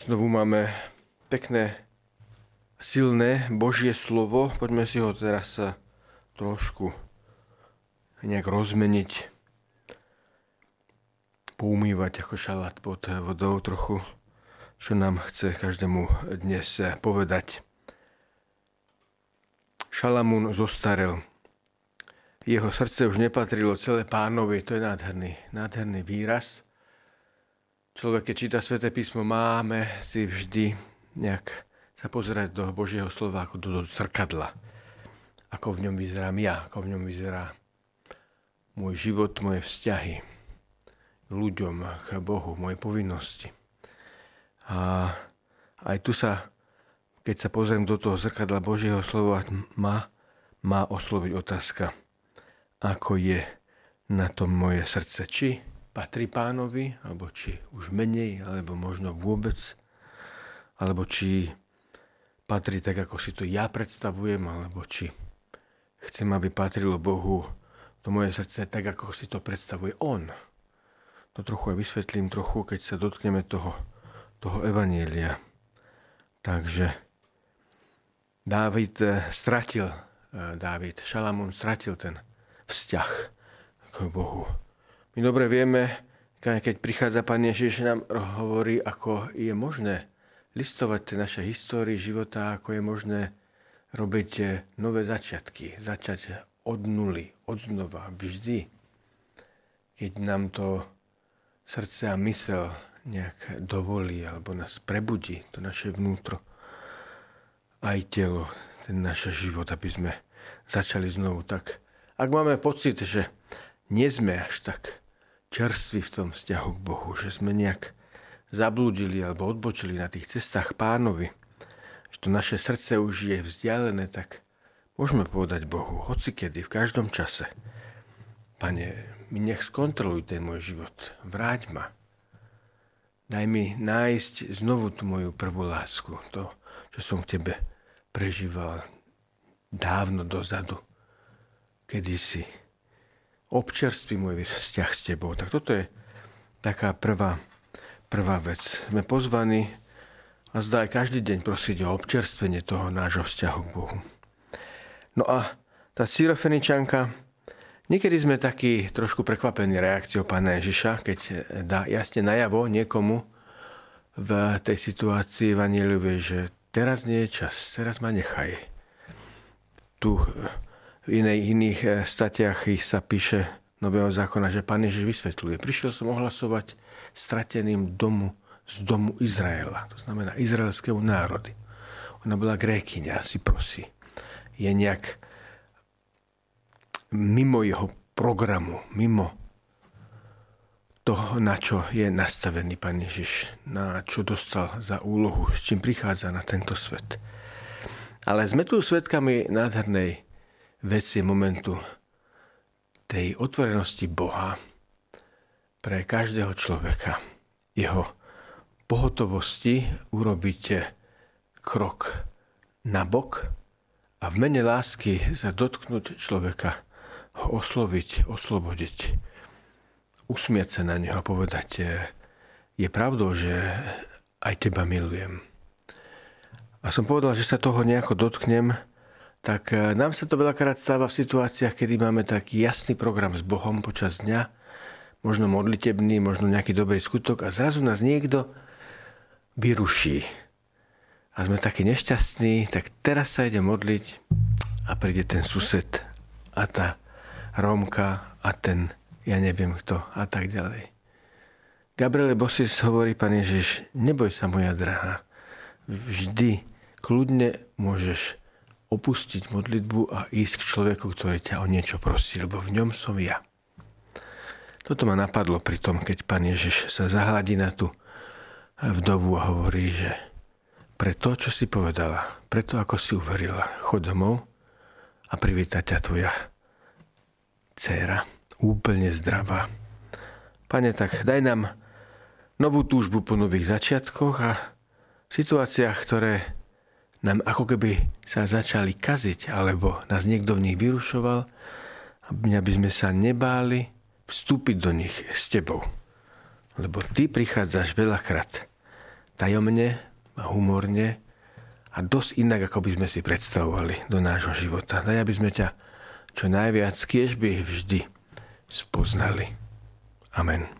Znovu máme pekné, silné Božie slovo. Poďme si ho teraz trošku nejak rozmeniť, poumývať ako šalát pod vodou trochu, čo nám chce každému dnes povedať. Šalamún zostarel. Jeho srdce už nepatrilo celé pánovi, to je nádherný, nádherný výraz – človek, keď číta sväté písmo, máme si vždy nejak sa pozerať do Božieho slova ako do, do zrkadla. Ako v ňom vyzerám ja, ako v ňom vyzerá môj život, moje vzťahy ľuďom, k Bohu, moje povinnosti. A aj tu sa, keď sa pozriem do toho zrkadla Božieho slova, má, má osloviť otázka, ako je na tom moje srdce. Či patrí pánovi, alebo či už menej, alebo možno vôbec, alebo či patrí tak, ako si to ja predstavujem, alebo či chcem, aby patrilo Bohu to moje srdce tak, ako si to predstavuje On. To trochu aj vysvetlím trochu, keď sa dotkneme toho, toho evanielia. Takže Dávid eh, stratil, eh, Dávid, Šalamún stratil ten vzťah k Bohu my dobre vieme, keď prichádza Pán Ježiš, nám hovorí, ako je možné listovať naše histórie života, ako je možné robiť nové začiatky, začať od nuly, od znova, vždy. Keď nám to srdce a mysel nejak dovolí alebo nás prebudí, to naše vnútro, aj telo, ten náš život, aby sme začali znovu. Tak ak máme pocit, že nie sme až tak čerství v tom vzťahu k Bohu, že sme nejak zablúdili alebo odbočili na tých cestách pánovi, že to naše srdce už je vzdialené, tak môžeme povedať Bohu, hoci kedy, v každom čase. Pane, mi nech skontroluj ten môj život, vráť ma. Daj mi nájsť znovu tú moju prvú lásku, to, čo som k Tebe prežíval dávno dozadu, kedysi občerství môj vzťah s tebou. Tak toto je taká prvá, prvá vec. Sme pozvaní a zdá aj každý deň prosiť o občerstvenie toho nášho vzťahu k Bohu. No a tá syrofeničanka, niekedy sme takí trošku prekvapení reakciou pána Ježiša, keď dá jasne najavo niekomu v tej situácii Vanieľovej, že teraz nie je čas, teraz ma nechaj. Tu v inej, iných eh, statiach ich sa píše Nového zákona, že pán Ježiš vysvetľuje. Prišiel som ohlasovať strateným domu z domu Izraela. To znamená izraelského národy. Ona bola grékyňa, si prosí. Je nejak mimo jeho programu, mimo toho, na čo je nastavený Pán Ježiš, na čo dostal za úlohu, s čím prichádza na tento svet. Ale sme tu svetkami nádhernej veci momentu tej otvorenosti Boha pre každého človeka. Jeho pohotovosti urobiť krok na bok a v mene lásky sa dotknúť človeka, ho osloviť, oslobodiť, usmieť sa na neho povedať, je pravdou, že aj teba milujem. A som povedal, že sa toho nejako dotknem, tak e, nám sa to veľakrát stáva v situáciách, kedy máme taký jasný program s Bohom počas dňa, možno modlitebný, možno nejaký dobrý skutok a zrazu nás niekto vyruší. A sme takí nešťastní, tak teraz sa ide modliť a príde ten sused a tá Rómka a ten ja neviem kto a tak ďalej. Gabriele Bosis hovorí, Pán Ježiš, neboj sa moja drahá, vždy kľudne môžeš opustiť modlitbu a ísť k človeku, ktorý ťa o niečo prosí, lebo v ňom som ja. Toto ma napadlo pri tom, keď pán Ježiš sa zahladí na tú vdovu a hovorí, že pre to, čo si povedala, pre to, ako si uverila, chod domov a privíta ťa tvoja dcéra, úplne zdravá. Pane, tak daj nám novú túžbu po nových začiatkoch a situáciách, ktoré nám ako keby sa začali kaziť, alebo nás niekto v nich vyrušoval, aby sme sa nebáli vstúpiť do nich s tebou. Lebo ty prichádzaš veľakrát tajomne a humorne a dosť inak, ako by sme si predstavovali do nášho života. Daj, aby sme ťa čo najviac, kiež by vždy spoznali. Amen.